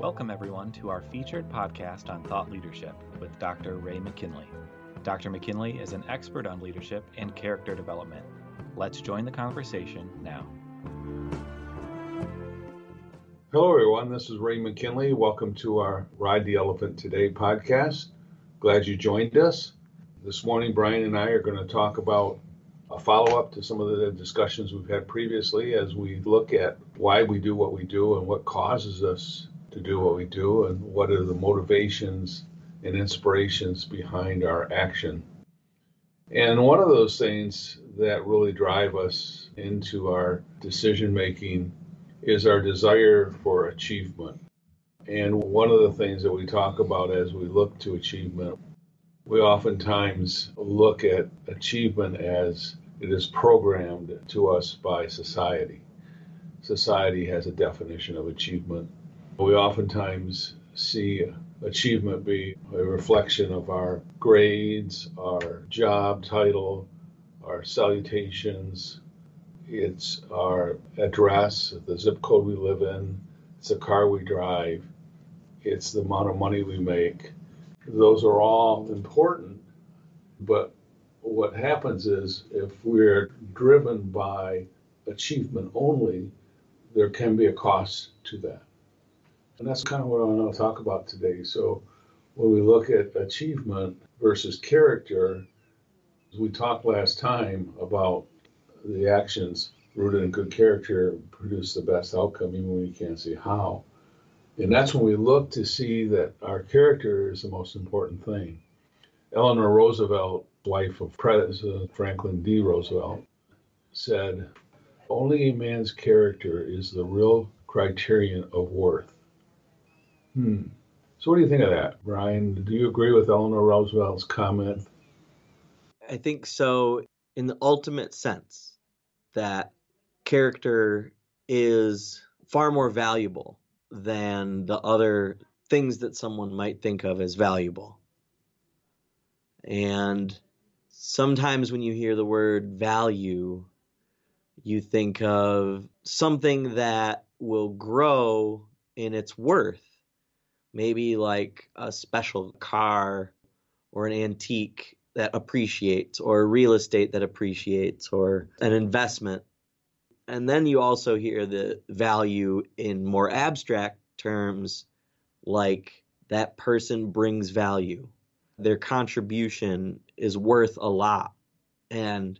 Welcome, everyone, to our featured podcast on thought leadership with Dr. Ray McKinley. Dr. McKinley is an expert on leadership and character development. Let's join the conversation now. Hello, everyone. This is Ray McKinley. Welcome to our Ride the Elephant Today podcast. Glad you joined us. This morning, Brian and I are going to talk about a follow up to some of the discussions we've had previously as we look at why we do what we do and what causes us to do what we do and what are the motivations and inspirations behind our action. And one of those things that really drive us into our decision making is our desire for achievement. And one of the things that we talk about as we look to achievement, we oftentimes look at achievement as it is programmed to us by society. Society has a definition of achievement we oftentimes see achievement be a reflection of our grades, our job title, our salutations. It's our address, the zip code we live in, it's the car we drive, it's the amount of money we make. Those are all important, but what happens is if we're driven by achievement only, there can be a cost to that. And that's kind of what I want to talk about today. So, when we look at achievement versus character, we talked last time about the actions rooted in good character produce the best outcome, even when you can't see how. And that's when we look to see that our character is the most important thing. Eleanor Roosevelt, wife of President Franklin D. Roosevelt, said, Only a man's character is the real criterion of worth. Hmm. So, what do you think of that, Brian? Do you agree with Eleanor Roosevelt's comment? I think so, in the ultimate sense, that character is far more valuable than the other things that someone might think of as valuable. And sometimes when you hear the word value, you think of something that will grow in its worth maybe like a special car or an antique that appreciates or real estate that appreciates or an investment and then you also hear the value in more abstract terms like that person brings value their contribution is worth a lot and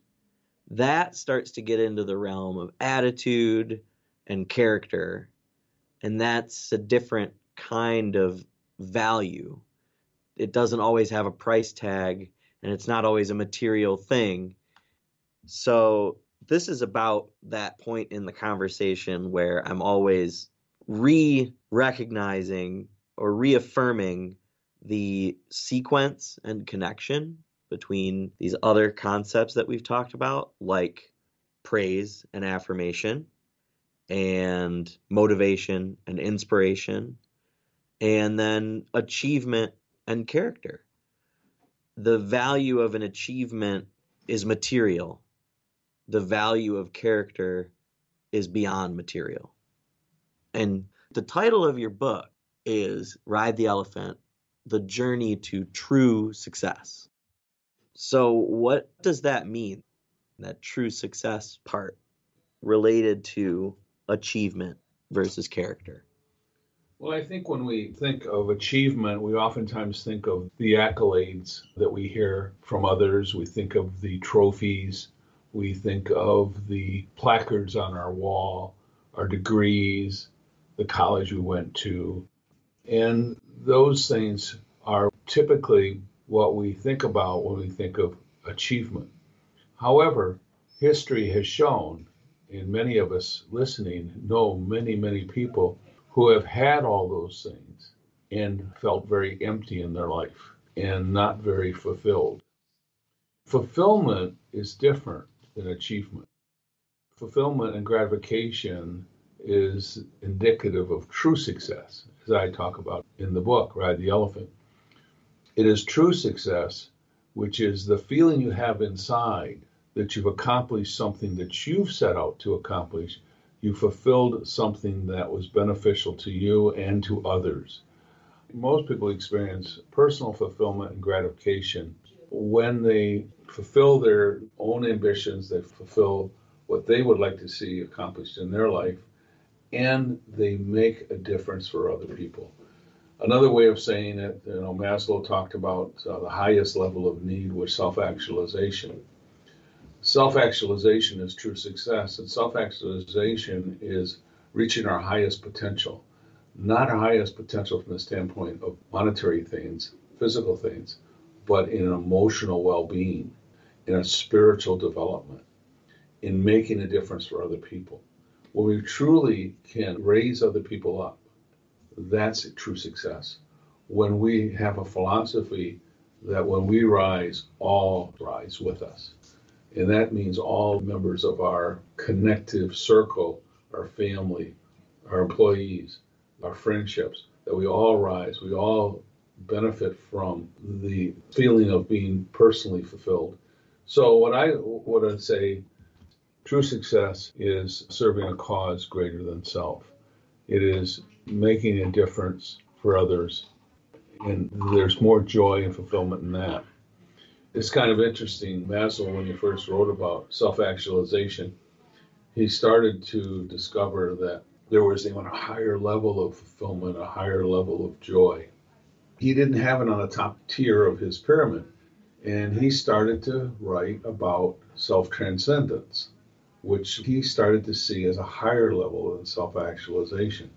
that starts to get into the realm of attitude and character and that's a different kind of value. It doesn't always have a price tag and it's not always a material thing. So, this is about that point in the conversation where I'm always re recognizing or reaffirming the sequence and connection between these other concepts that we've talked about, like praise and affirmation, and motivation and inspiration, and then achievement and character. The value of an achievement is material. The value of character is beyond material. And the title of your book is Ride the Elephant The Journey to True Success. So, what does that mean? That true success part related to achievement versus character? Well, I think when we think of achievement, we oftentimes think of the accolades that we hear from others. We think of the trophies. We think of the placards on our wall, our degrees, the college we went to. And those things are typically what we think about when we think of achievement. However, history has shown, and many of us listening know many, many people who have had all those things and felt very empty in their life and not very fulfilled. Fulfillment is different than achievement. Fulfillment and gratification is indicative of true success, as I talk about in the book, Ride the Elephant. It is true success which is the feeling you have inside that you've accomplished something that you've set out to accomplish. You fulfilled something that was beneficial to you and to others. Most people experience personal fulfillment and gratification when they fulfill their own ambitions, they fulfill what they would like to see accomplished in their life, and they make a difference for other people. Another way of saying it, you know, Maslow talked about uh, the highest level of need was self-actualization. Self-actualization is true success, and self-actualization is reaching our highest potential, not our highest potential from the standpoint of monetary things, physical things, but in emotional well-being, in a spiritual development, in making a difference for other people. When we truly can raise other people up, that's true success. When we have a philosophy that when we rise, all rise with us. And that means all members of our connective circle, our family, our employees, our friendships, that we all rise, we all benefit from the feeling of being personally fulfilled. So what I would say true success is serving a cause greater than self. It is making a difference for others. And there's more joy and fulfillment in that. It's kind of interesting. Maslow, when he first wrote about self actualization, he started to discover that there was even a higher level of fulfillment, a higher level of joy. He didn't have it on the top tier of his pyramid. And he started to write about self transcendence, which he started to see as a higher level than self actualization.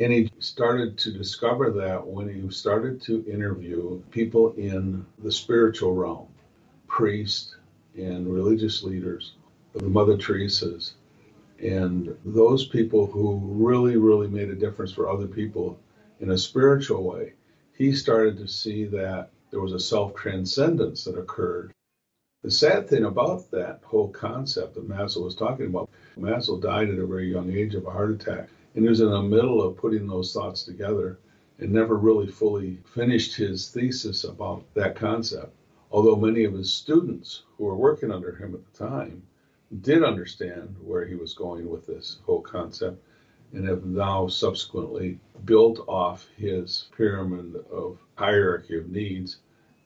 And he started to discover that when he started to interview people in the spiritual realm, priests and religious leaders, the Mother Teresa's, and those people who really, really made a difference for other people in a spiritual way. He started to see that there was a self transcendence that occurred. The sad thing about that whole concept that Maslow was talking about, Maslow died at a very young age of a heart attack. And he was in the middle of putting those thoughts together and never really fully finished his thesis about that concept. Although many of his students who were working under him at the time did understand where he was going with this whole concept and have now subsequently built off his pyramid of hierarchy of needs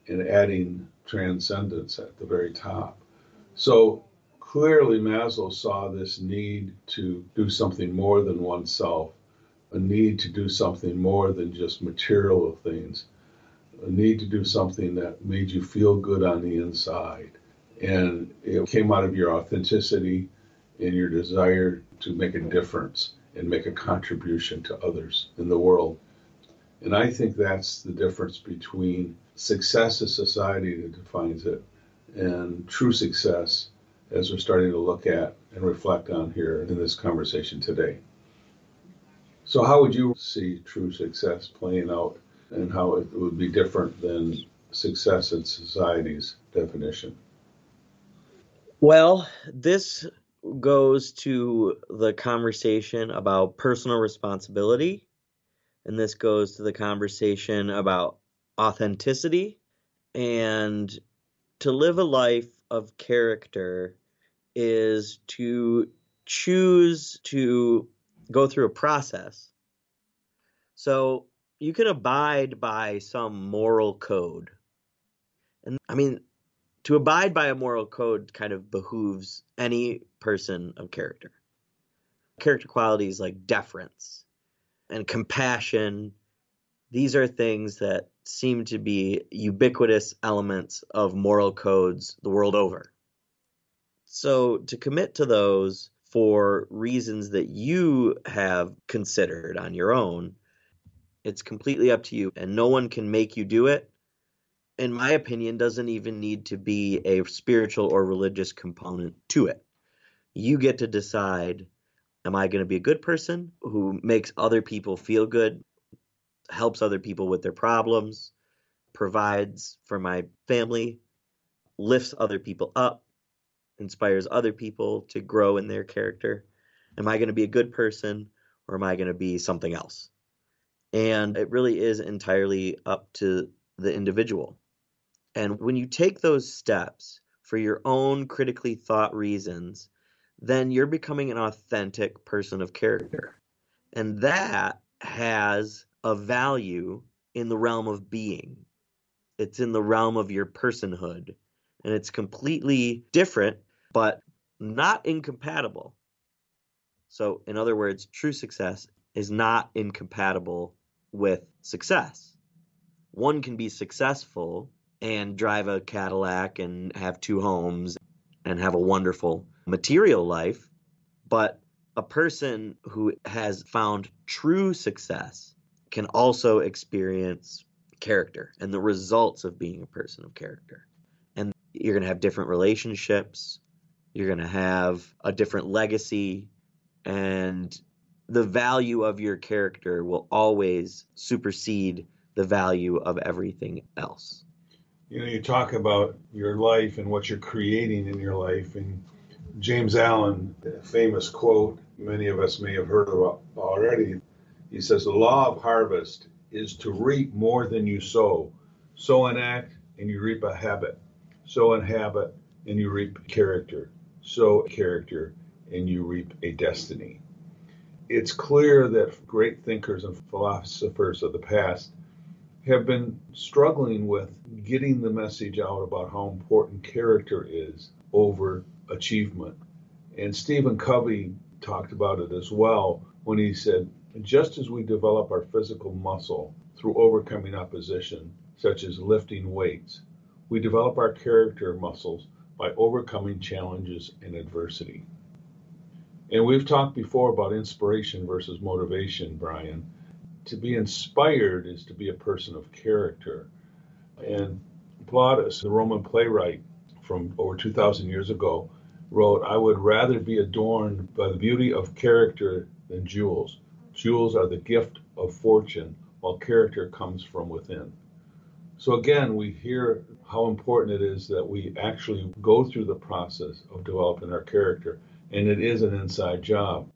and adding transcendence at the very top. So clearly Maslow saw this need to do something more than oneself, a need to do something more than just material things, a need to do something that made you feel good on the inside. And it came out of your authenticity and your desire to make a difference and make a contribution to others in the world. And I think that's the difference between success as society defines it and true success as we're starting to look at and reflect on here in this conversation today. So, how would you see true success playing out and how it would be different than success in society's definition? Well, this goes to the conversation about personal responsibility, and this goes to the conversation about authenticity and to live a life of character is to choose to go through a process. So you can abide by some moral code. And I mean, to abide by a moral code kind of behooves any person of character. Character qualities like deference and compassion, these are things that seem to be ubiquitous elements of moral codes the world over. So to commit to those for reasons that you have considered on your own, it's completely up to you and no one can make you do it. In my opinion, doesn't even need to be a spiritual or religious component to it. You get to decide am I going to be a good person who makes other people feel good, helps other people with their problems, provides for my family, lifts other people up, inspires other people to grow in their character? Am I going to be a good person or am I going to be something else? And it really is entirely up to the individual. And when you take those steps for your own critically thought reasons, then you're becoming an authentic person of character. And that has a value in the realm of being. It's in the realm of your personhood. And it's completely different, but not incompatible. So, in other words, true success is not incompatible with success. One can be successful and drive a Cadillac and have two homes and have a wonderful material life, but a person who has found true success can also experience character and the results of being a person of character. And you're going to have different relationships, you're going to have a different legacy, and the value of your character will always supersede the value of everything else. You know, you talk about your life and what you're creating in your life, and James Allen, famous quote many of us may have heard of already. He says, The law of harvest is to reap more than you sow. Sow an act and you reap a habit. Sow an habit and you reap character. Sow character and you reap a destiny. It's clear that great thinkers and philosophers of the past have been struggling with getting the message out about how important character is over achievement. And Stephen Covey talked about it as well when he said, just as we develop our physical muscle through overcoming opposition, such as lifting weights, we develop our character muscles by overcoming challenges and adversity. And we've talked before about inspiration versus motivation, Brian. To be inspired is to be a person of character. And Plautus, the Roman playwright from over 2,000 years ago, wrote, I would rather be adorned by the beauty of character than jewels. Jewels are the gift of fortune, while character comes from within. So again, we hear how important it is that we actually go through the process of developing our character, and it is an inside job.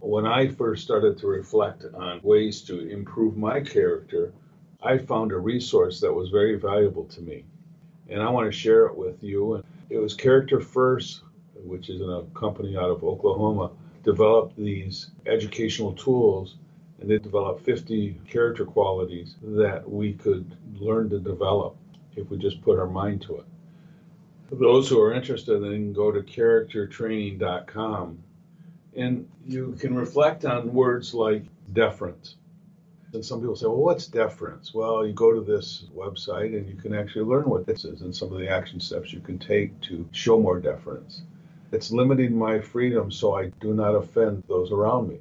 When I first started to reflect on ways to improve my character, I found a resource that was very valuable to me. And I want to share it with you. It was Character First which is a company out of Oklahoma, developed these educational tools and they developed 50 character qualities that we could learn to develop if we just put our mind to it. For those who are interested, then go to charactertraining.com and you can reflect on words like deference. And some people say, well, what's deference? Well, you go to this website and you can actually learn what this is and some of the action steps you can take to show more deference. It's limiting my freedom so I do not offend those around me.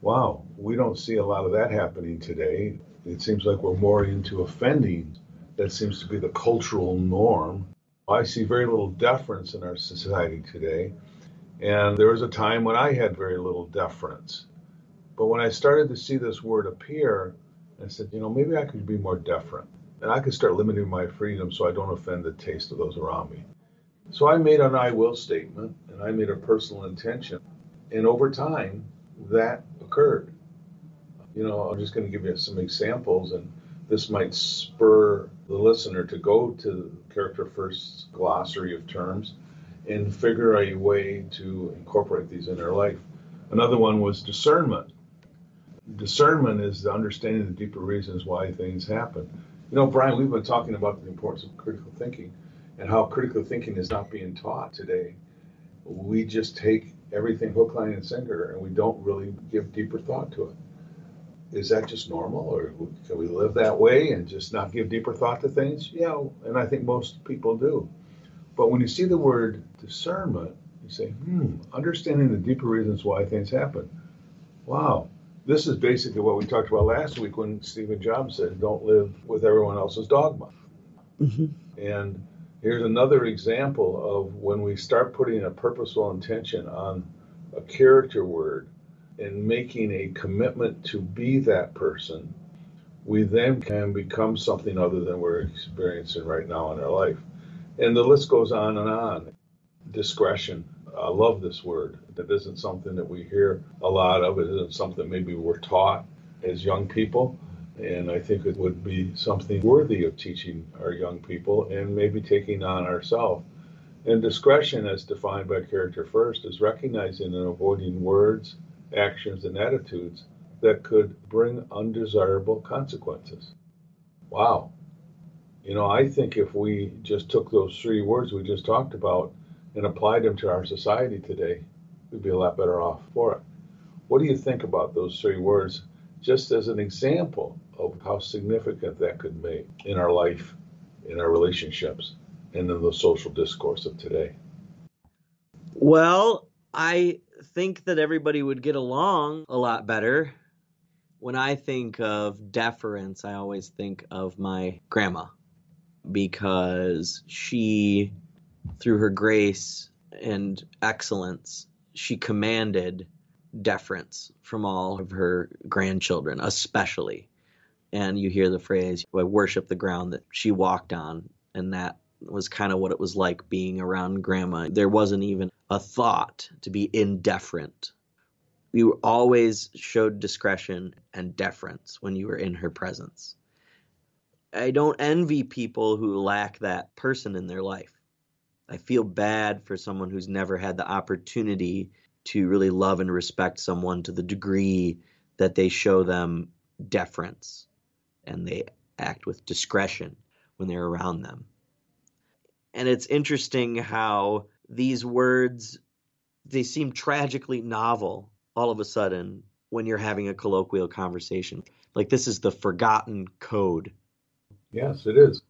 Wow, we don't see a lot of that happening today. It seems like we're more into offending. That seems to be the cultural norm. I see very little deference in our society today. And there was a time when I had very little deference. But when I started to see this word appear, I said, you know, maybe I could be more deferent. And I could start limiting my freedom so I don't offend the taste of those around me. So I made an I will statement and I made a personal intention. And over time, that occurred. You know, I'm just going to give you some examples, and this might spur the listener to go to the Character First glossary of terms and figure a way to incorporate these in their life. Another one was discernment. Discernment is the understanding the deeper reasons why things happen. You know, Brian, we've been talking about the importance of critical thinking and how critical thinking is not being taught today. We just take everything hook, line, and sinker, and we don't really give deeper thought to it. Is that just normal, or can we live that way and just not give deeper thought to things? Yeah, and I think most people do. But when you see the word discernment, you say, hmm, understanding the deeper reasons why things happen. Wow, this is basically what we talked about last week when Stephen Jobs said, don't live with everyone else's dogma. Mm-hmm. And Here's another example of when we start putting a purposeful intention on a character word and making a commitment to be that person, we then can become something other than we're experiencing right now in our life. And the list goes on and on. Discretion. I love this word. That isn't something that we hear a lot of. It isn't something maybe we're taught as young people. And I think it would be something worthy of teaching our young people and maybe taking on ourselves. And discretion, as defined by character first, is recognizing and avoiding words, actions, and attitudes that could bring undesirable consequences. Wow. You know, I think if we just took those three words we just talked about and applied them to our society today, we'd be a lot better off for it. What do you think about those three words just as an example of how significant that could be in our life, in our relationships, and in the social discourse of today? Well, I think that everybody would get along a lot better. When I think of deference, I always think of my grandma because she, through her grace and excellence, she commanded deference from all of her grandchildren, especially. And you hear the phrase, I worship the ground that she walked on. And that was kind of what it was like being around grandma. There wasn't even a thought to be indifferent. You always showed discretion and deference when you were in her presence. I don't envy people who lack that person in their life. I feel bad for someone who's never had the opportunity to really love and respect someone to the degree that they show them deference and they act with discretion when they're around them. And it's interesting how these words they seem tragically novel all of a sudden when you're having a colloquial conversation. Like this is the forgotten code Yes, it is.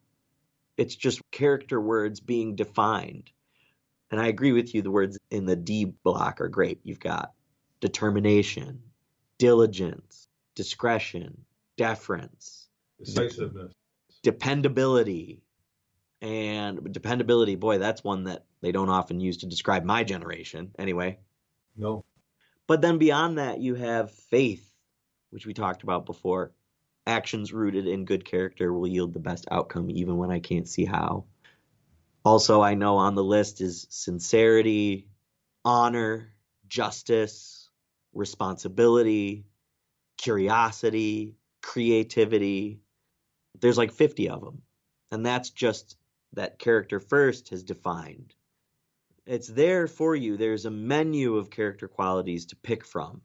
It's just character words being defined. And I agree with you, the words in the D block are great. You've got determination, diligence, discretion, deference, decisiveness, dependability. And dependability, boy, that's one that they don't often use to describe my generation, anyway. No. But then beyond that, you have faith, which we talked about before actions rooted in good character will yield the best outcome, even when I can't see how. Also, I know on the list is sincerity, honor, justice, responsibility, curiosity, creativity. There's like 50 of them. And that's just that character first has defined. It's there for you. There's a menu of character qualities to pick from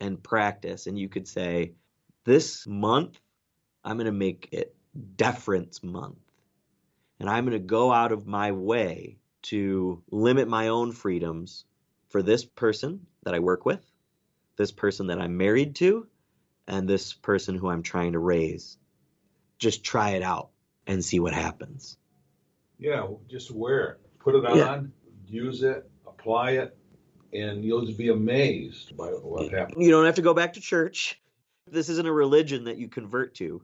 and practice. And you could say, this month, I'm going to make it deference month. And I'm going to go out of my way to limit my own freedoms for this person that I work with, this person that I'm married to, and this person who I'm trying to raise. Just try it out and see what happens. Yeah, just wear it, put it on, yeah. use it, apply it, and you'll just be amazed by what happens. You don't have to go back to church. This isn't a religion that you convert to.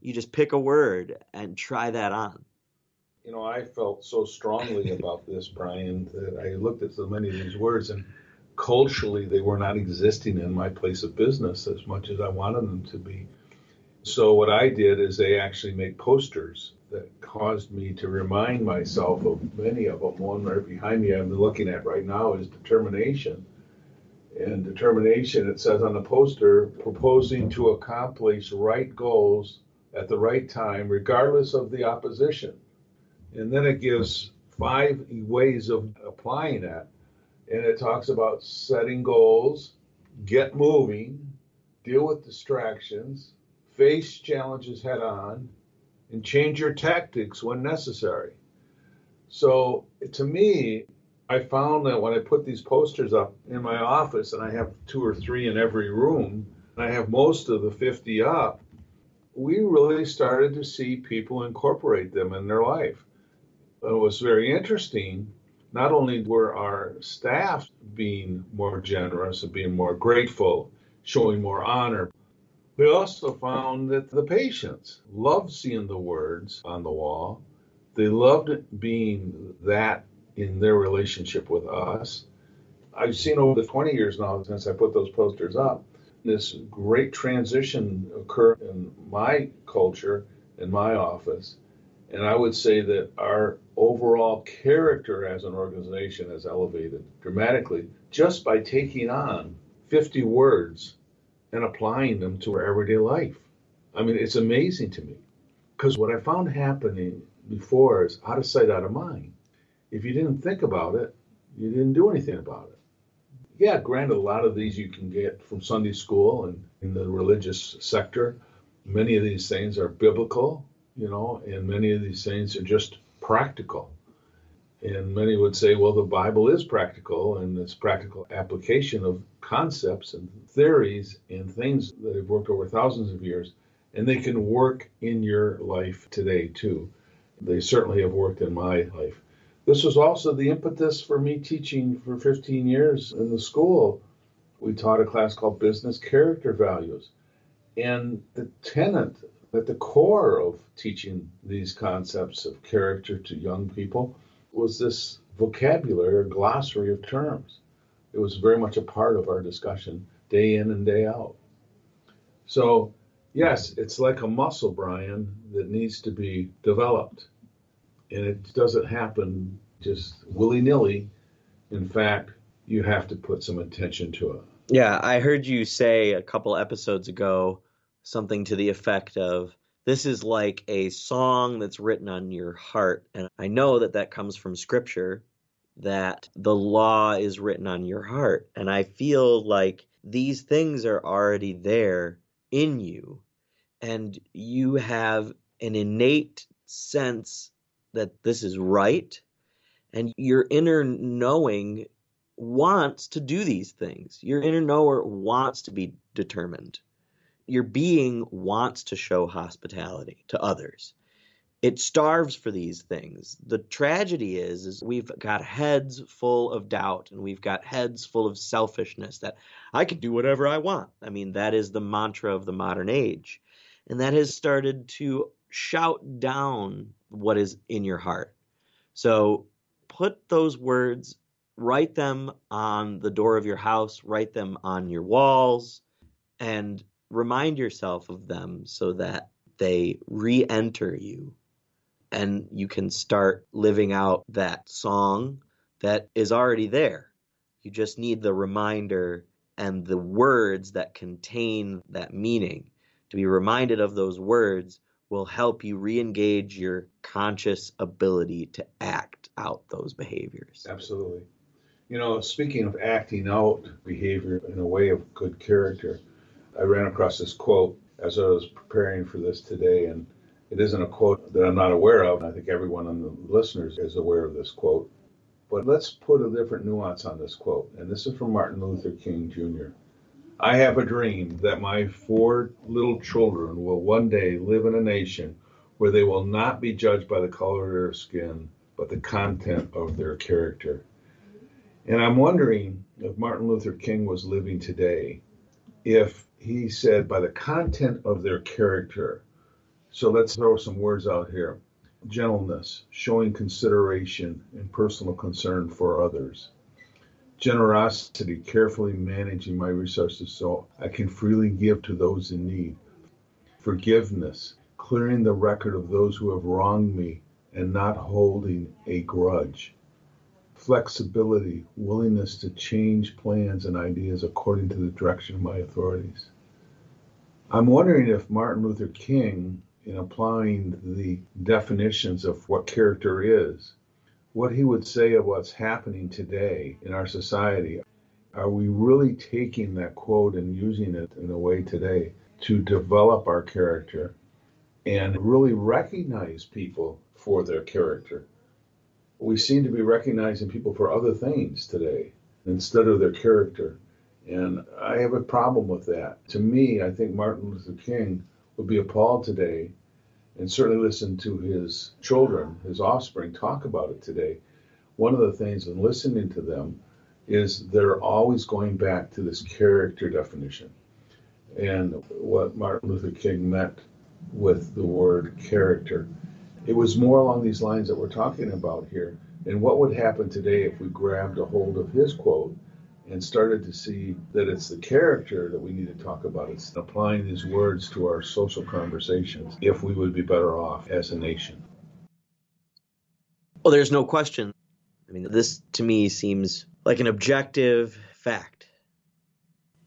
You just pick a word and try that on. You know, I felt so strongly about this, Brian, that I looked at so many of these words and culturally they were not existing in my place of business as much as I wanted them to be. So what I did is they actually make posters that caused me to remind myself of many of them. One right behind me I'm looking at right now is determination and determination, it says on the poster, proposing to accomplish right goals at the right time, regardless of the opposition. And then it gives five ways of applying that. And it talks about setting goals, get moving, deal with distractions, face challenges head on, and change your tactics when necessary. So to me, I found that when I put these posters up in my office, and I have two or three in every room, and I have most of the 50 up, we really started to see people incorporate them in their life. It was very interesting. Not only were our staff being more generous and being more grateful, showing more honor, we also found that the patients loved seeing the words on the wall. They loved being that in their relationship with us. I've seen over the 20 years now since I put those posters up, this great transition occur in my culture, in my office. And I would say that our overall character as an organization has elevated dramatically just by taking on 50 words and applying them to our everyday life. I mean, it's amazing to me because what I found happening before is out of sight, out of mind. If you didn't think about it, you didn't do anything about it. Yeah, granted, a lot of these you can get from Sunday school and in the religious sector. Many of these things are biblical, you know, and many of these things are just practical. And many would say, well, the Bible is practical, and it's practical application of concepts and theories and things that have worked over thousands of years, and they can work in your life today too. They certainly have worked in my life. This was also the impetus for me teaching for 15 years in the school. We taught a class called Business Character Values. And the tenet at the core of teaching these concepts of character to young people was this vocabulary or glossary of terms. It was very much a part of our discussion day in and day out. So, yes, it's like a muscle, Brian, that needs to be developed. And it doesn't happen just willy nilly. In fact, you have to put some attention to it. Yeah, I heard you say a couple episodes ago something to the effect of this is like a song that's written on your heart. And I know that that comes from scripture, that the law is written on your heart. And I feel like these things are already there in you. And you have an innate sense that this is right. And your inner knowing wants to do these things. Your inner knower wants to be determined your being wants to show hospitality to others. It starves for these things. The tragedy is, is we've got heads full of doubt and we've got heads full of selfishness that I can do whatever I want. I mean, that is the mantra of the modern age. And that has started to shout down what is in your heart. So put those words, write them on the door of your house, write them on your walls, and remind yourself of them so that they re enter you and you can start living out that song that is already there. You just need the reminder and the words that contain that meaning. To be reminded of those words will help you re engage your conscious ability to act out those behaviors. Absolutely. You know, speaking of acting out behavior in a way of good character, I ran across this quote as I was preparing for this today, and it isn't a quote that I'm not aware of. I think everyone on the listeners is aware of this quote. But let's put a different nuance on this quote, and this is from Martin Luther King Jr. I have a dream that my four little children will one day live in a nation where they will not be judged by the color of their skin, but the content of their character. And I'm wondering if Martin Luther King was living today, if he said, by the content of their character. So let's throw some words out here gentleness, showing consideration and personal concern for others. Generosity, carefully managing my resources so I can freely give to those in need. Forgiveness, clearing the record of those who have wronged me and not holding a grudge flexibility, willingness to change plans and ideas according to the direction of my authorities. I'm wondering if Martin Luther King, in applying the definitions of what character is, what he would say of what's happening today in our society. Are we really taking that quote and using it in a way today to develop our character and really recognize people for their character? we seem to be recognizing people for other things today instead of their character. And I have a problem with that. To me, I think Martin Luther King would be appalled today and certainly listen to his children, his offspring, talk about it today. One of the things in listening to them is they're always going back to this character definition and what Martin Luther King meant with the word character. It was more along these lines that we're talking about here. And what would happen today if we grabbed a hold of his quote and started to see that it's the character that we need to talk about? It's applying these words to our social conversations if we would be better off as a nation. Well, there's no question. I mean, this to me seems like an objective fact.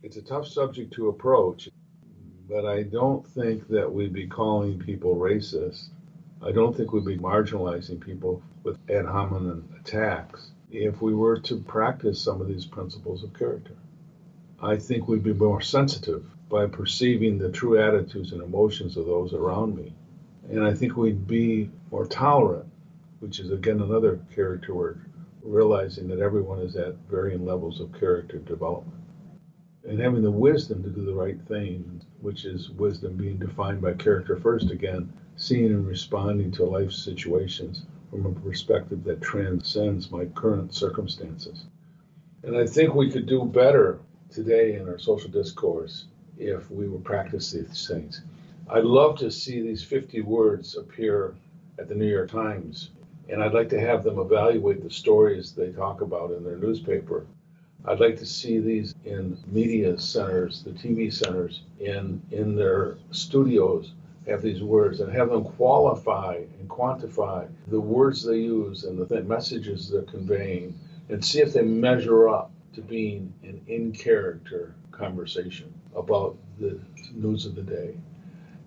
It's a tough subject to approach. but I don't think that we'd be calling people racist. I don't think we'd be marginalizing people with ad hominem attacks if we were to practice some of these principles of character. I think we'd be more sensitive by perceiving the true attitudes and emotions of those around me. And I think we'd be more tolerant, which is again another character word, realizing that everyone is at varying levels of character development. And having the wisdom to do the right thing, which is wisdom being defined by character first again, seeing and responding to life situations from a perspective that transcends my current circumstances. And I think we could do better today in our social discourse if we would practice these things. I'd love to see these 50 words appear at the New York Times, and I'd like to have them evaluate the stories they talk about in their newspaper. I'd like to see these in media centers, the TV centers, in in their studios have these words and have them qualify and quantify the words they use and the messages they're conveying and see if they measure up to being an in character conversation about the news of the day.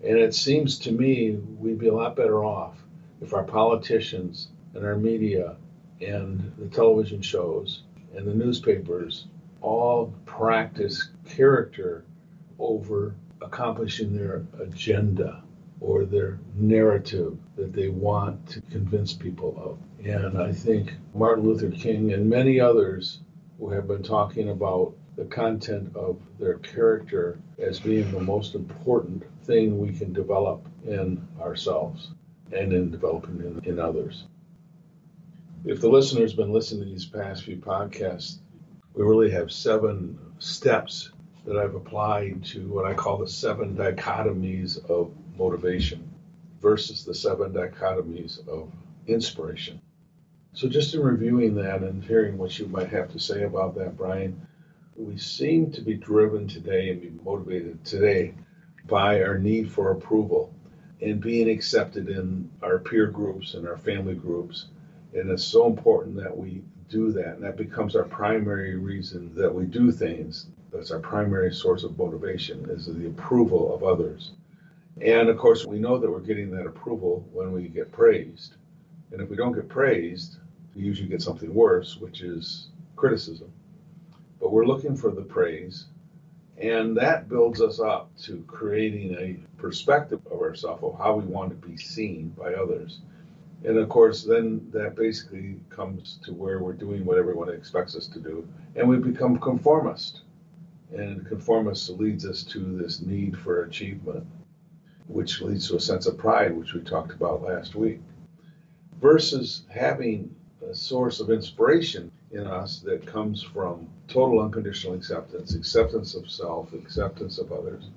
And it seems to me we'd be a lot better off if our politicians and our media and the television shows and the newspapers all practice character over accomplishing their agenda or their narrative that they want to convince people of. And I think Martin Luther King and many others who have been talking about the content of their character as being the most important thing we can develop in ourselves and in developing in, in others. If the listener's been listening to these past few podcasts, we really have seven steps that I've applied to what I call the seven dichotomies of motivation versus the seven dichotomies of inspiration. So, just in reviewing that and hearing what you might have to say about that, Brian, we seem to be driven today and be motivated today by our need for approval and being accepted in our peer groups and our family groups. And it's so important that we do that. And that becomes our primary reason that we do things. That's our primary source of motivation is the approval of others. And of course, we know that we're getting that approval when we get praised. And if we don't get praised, we usually get something worse, which is criticism. But we're looking for the praise, and that builds us up to creating a perspective of ourselves of how we want to be seen by others. And of course, then that basically comes to where we're doing what everyone expects us to do, and we become conformist. And conformist leads us to this need for achievement which leads to a sense of pride, which we talked about last week, versus having a source of inspiration in us that comes from total unconditional acceptance, acceptance of self, acceptance of others,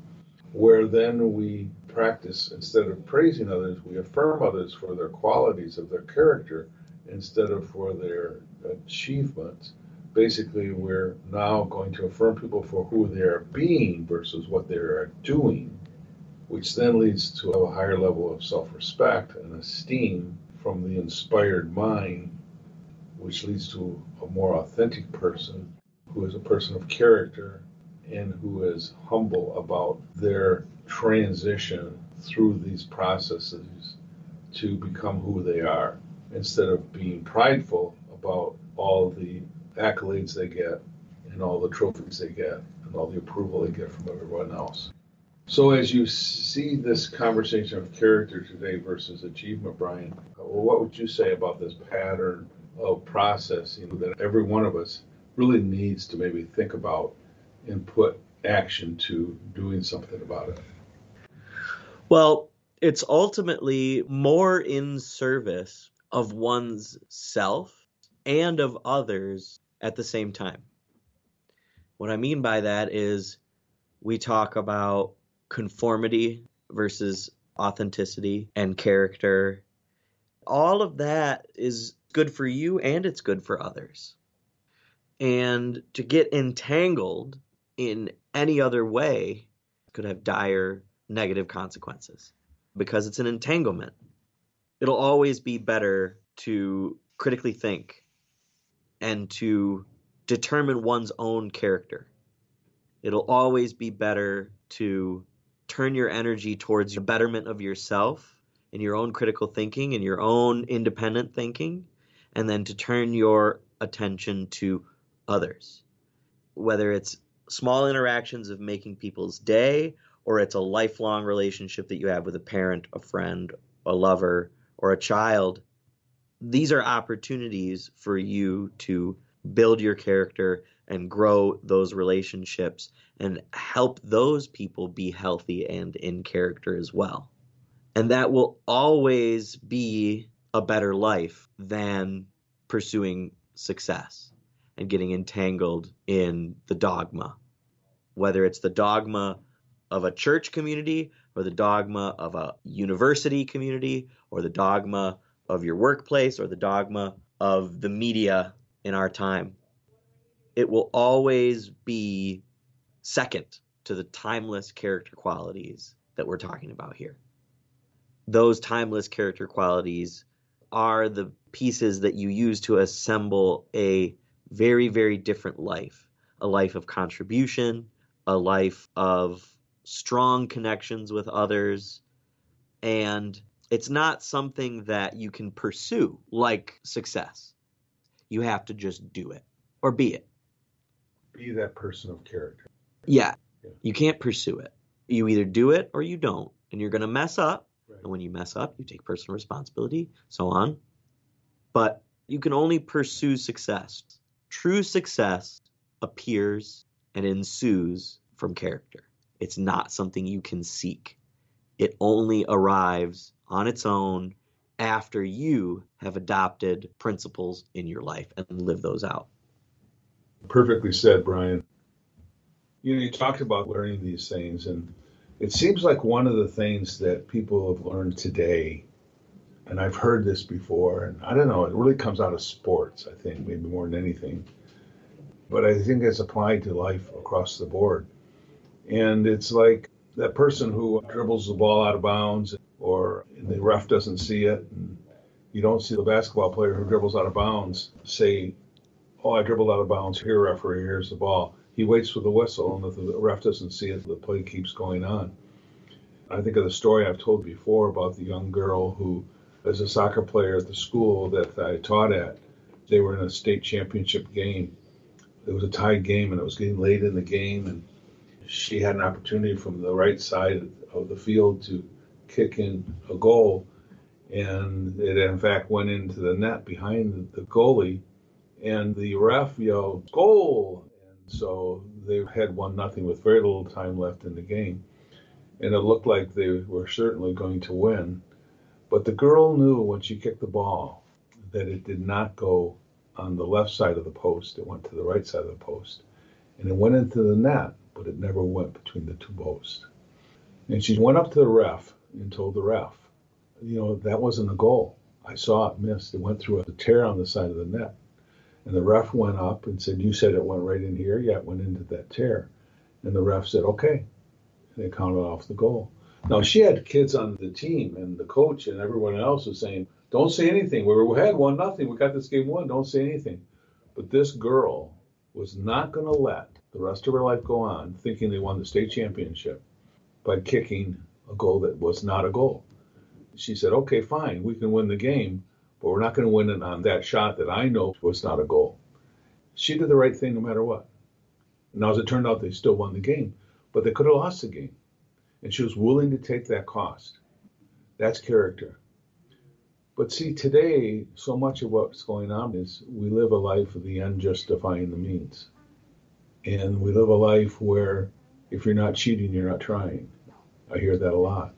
where then we practice, instead of praising others, we affirm others for their qualities of their character instead of for their achievements. Basically, we're now going to affirm people for who they are being versus what they are doing which then leads to a higher level of self respect and esteem from the inspired mind, which leads to a more authentic person who is a person of character and who is humble about their transition through these processes to become who they are instead of being prideful about all the accolades they get and all the trophies they get and all the approval they get from everyone else. So, as you see this conversation of character today versus achievement, Brian, what would you say about this pattern of processing that every one of us really needs to maybe think about and put action to doing something about it? Well, it's ultimately more in service of one's self and of others at the same time. What I mean by that is we talk about conformity versus authenticity and character. All of that is good for you and it's good for others. And to get entangled in any other way could have dire negative consequences because it's an entanglement. It'll always be better to critically think and to determine one's own character. It'll always be better to turn your energy towards the betterment of yourself and your own critical thinking and your own independent thinking, and then to turn your attention to others. Whether it's small interactions of making people's day or it's a lifelong relationship that you have with a parent, a friend, a lover, or a child, these are opportunities for you to build your character and grow those relationships and help those people be healthy and in character as well. And that will always be a better life than pursuing success and getting entangled in the dogma. Whether it's the dogma of a church community or the dogma of a university community or the dogma of your workplace or the dogma of the media in our time. It will always be second to the timeless character qualities that we're talking about here. Those timeless character qualities are the pieces that you use to assemble a very, very different life a life of contribution, a life of strong connections with others, and it's not something that you can pursue like success. You have to just do it or be it. Be that person of character. Yeah. yeah. You can't pursue it. You either do it or you don't. And you're going to mess up. Right. And when you mess up, you take personal responsibility, so on. But you can only pursue success. True success appears and ensues from character. It's not something you can seek. It only arrives on its own after you have adopted principles in your life and live those out. Perfectly said, Brian. You know, you talked about learning these things, and it seems like one of the things that people have learned today, and I've heard this before, and I don't know, it really comes out of sports, I think, maybe more than anything. But I think it's applied to life across the board. And it's like that person who dribbles the ball out of bounds or the ref doesn't see it and you don't see the basketball player who dribbles out of bounds say, Oh, I dribbled out of bounds. Here, referee, here's the ball. He waits for the whistle, and if the ref doesn't see it, the play keeps going on. I think of the story I've told before about the young girl who, as a soccer player at the school that I taught at, they were in a state championship game. It was a tied game, and it was getting late in the game, and she had an opportunity from the right side of the field to kick in a goal, and it in fact went into the net behind the goalie, and the ref yelled goal, and so they had one nothing with very little time left in the game, and it looked like they were certainly going to win, but the girl knew when she kicked the ball that it did not go on the left side of the post; it went to the right side of the post, and it went into the net but it never went between the two posts. And she went up to the ref and told the ref, you know, that wasn't a goal. I saw it missed. It went through a tear on the side of the net. And the ref went up and said, You said it went right in here? Yeah, it went into that tear. And the ref said, Okay. And they counted off the goal. Now, she had kids on the team, and the coach and everyone else was saying, Don't say anything. We were ahead 1 nothing. We got this game won. Don't say anything. But this girl was not going to let the rest of her life go on thinking they won the state championship by kicking a goal that was not a goal. She said, okay, fine, we can win the game, but we're not going to win it on that shot that I know was not a goal. She did the right thing no matter what. Now, as it turned out, they still won the game, but they could have lost the game. And she was willing to take that cost. That's character. But see, today, so much of what's going on is we live a life of the end justifying the means. And we live a life where if you're not cheating, you're not trying. I hear that a lot.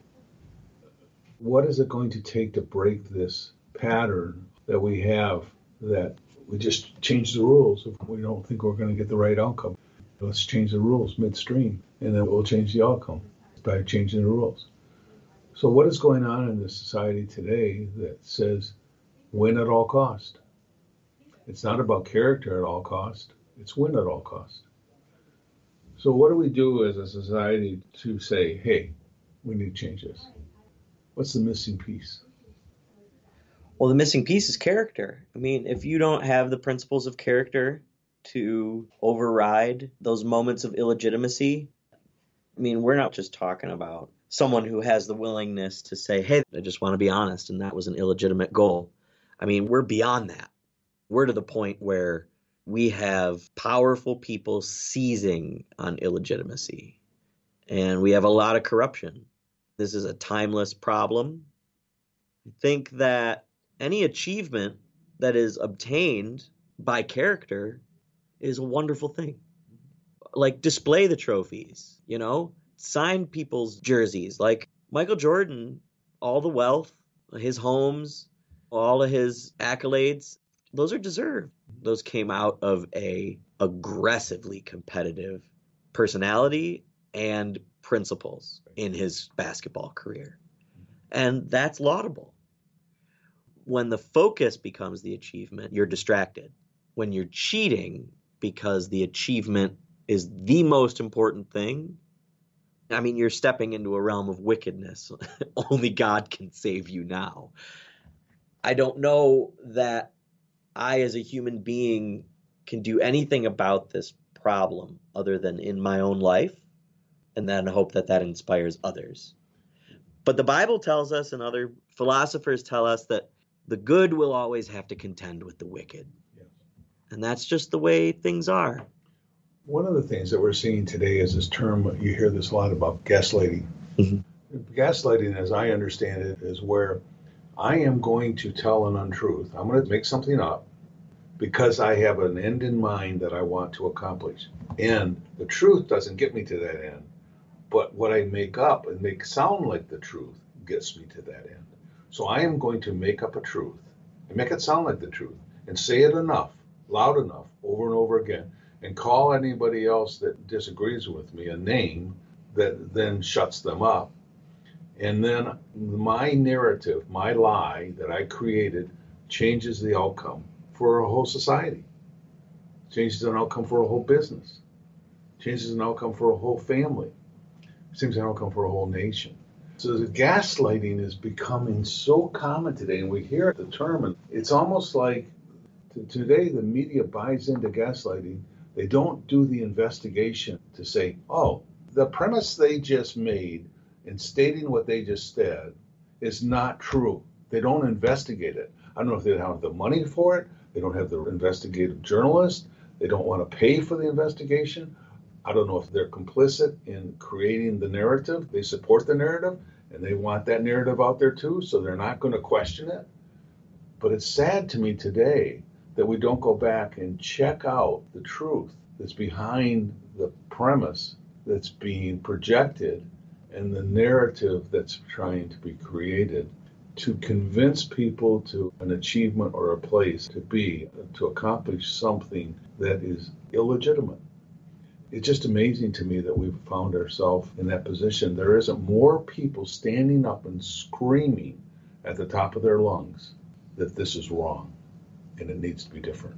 What is it going to take to break this pattern that we have that we just change the rules if we don't think we're going to get the right outcome? Let's change the rules midstream, and then we'll change the outcome by changing the rules. So, what is going on in the society today that says win at all cost? It's not about character at all cost, it's win at all cost. So, what do we do as a society to say, hey, we need to change this? What's the missing piece? Well, the missing piece is character. I mean, if you don't have the principles of character to override those moments of illegitimacy, I mean, we're not just talking about someone who has the willingness to say, hey, I just want to be honest, and that was an illegitimate goal. I mean, we're beyond that. We're to the point where we have powerful people seizing on illegitimacy, and we have a lot of corruption. This is a timeless problem. I think that any achievement that is obtained by character is a wonderful thing. Like display the trophies, you know, sign people's jerseys. Like Michael Jordan, all the wealth, his homes, all of his accolades, those are deserved. Those came out of a aggressively competitive personality and principles in his basketball career. And that's laudable. When the focus becomes the achievement, you're distracted. When you're cheating because the achievement is the most important thing, I mean, you're stepping into a realm of wickedness. Only God can save you now. I don't know that I, as a human being, can do anything about this problem other than in my own life and then hope that that inspires others. But the Bible tells us, and other philosophers tell us, that the good will always have to contend with the wicked. Yes. And that's just the way things are. One of the things that we're seeing today is this term, you hear this a lot about gaslighting. Mhm. Gaslighting, as I understand it, is where I am going to tell an untruth. I'm going to make something up because I have an end in mind that I want to accomplish. And the truth doesn't get me to that end, but what I make up and make sound like the truth gets me to that end. So I am going to make up a truth and make it sound like the truth and say it enough, loud enough, over and over again, and call anybody else that disagrees with me a name that then shuts them up. And then my narrative, my lie that I created, changes the outcome for a whole society, changes an outcome for a whole business, changes an outcome for a whole family, seems an outcome for a whole nation. So the gaslighting is becoming so common today, and we hear the term, and it's almost like today the media buys into gaslighting. They don't do the investigation to say, oh, the premise they just made in stating what they just said is not true. They don't investigate it. I don't know if they have the money for it. They don't have the investigative journalist. They don't want to pay for the investigation. I don't know if they're complicit in creating the narrative. They support the narrative and they want that narrative out there too, so they're not going to question it. But it's sad to me today that we don't go back and check out the truth that's behind the premise that's being projected and the narrative that's trying to be created to convince people to an achievement or a place to be, to accomplish something that is illegitimate. It's just amazing to me that we've found ourselves in that position. There isn't more people standing up and screaming at the top of their lungs that this is wrong and it needs to be different.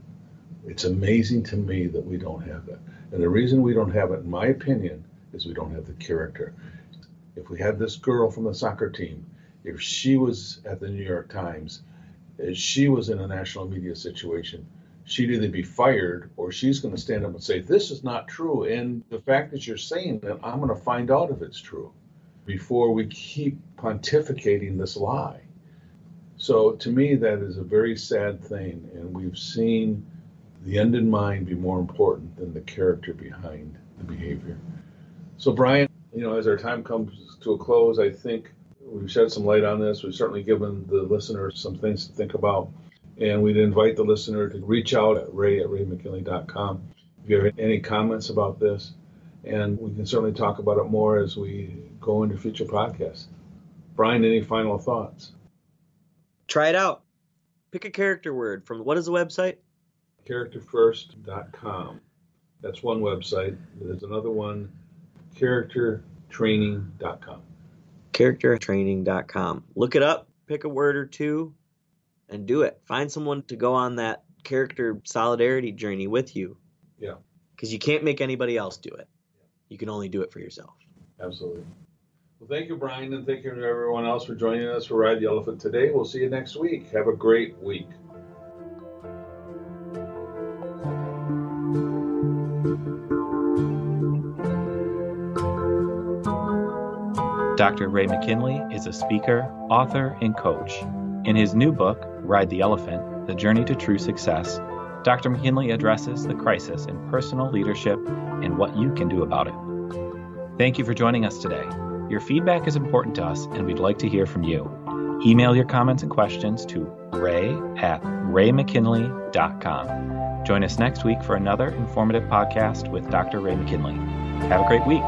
It's amazing to me that we don't have that. And the reason we don't have it, in my opinion, is we don't have the character. If we had this girl from the soccer team, if she was at the New York Times, if she was in a national media situation, she'd either be fired or she's going to stand up and say, This is not true. And the fact that you're saying that, I'm going to find out if it's true before we keep pontificating this lie. So to me, that is a very sad thing. And we've seen the end in mind be more important than the character behind the behavior. So, Brian, you know, as our time comes to a close, I think we've shed some light on this. We've certainly given the listeners some things to think about. And we'd invite the listener to reach out at ray at raymckinley.com if you have any comments about this. And we can certainly talk about it more as we go into future podcasts. Brian, any final thoughts? Try it out. Pick a character word from what is the website? characterfirst.com. That's one website. There's another one, charactertraining.com. Charactertraining.com. Look it up, pick a word or two, and do it. Find someone to go on that character solidarity journey with you. Yeah. Because you can't make anybody else do it. You can only do it for yourself. Absolutely. Well, thank you, Brian, and thank you to everyone else for joining us for Ride the Elephant today. We'll see you next week. Have a great week. Dr. Ray McKinley is a speaker, author, and coach. In his new book, Ride the Elephant The Journey to True Success, Dr. McKinley addresses the crisis in personal leadership and what you can do about it. Thank you for joining us today. Your feedback is important to us, and we'd like to hear from you. Email your comments and questions to ray at raymckinley.com. Join us next week for another informative podcast with Dr. Ray McKinley. Have a great week.